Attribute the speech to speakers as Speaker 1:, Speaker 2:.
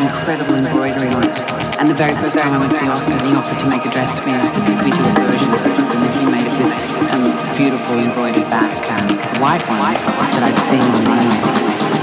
Speaker 1: incredible embroidery on it. And the very first time I went to the Oscars, he offered to make a dress for me. I said, could we do a version of this? And he made it with a beautiful embroidered back, um, white one that I'd seen on the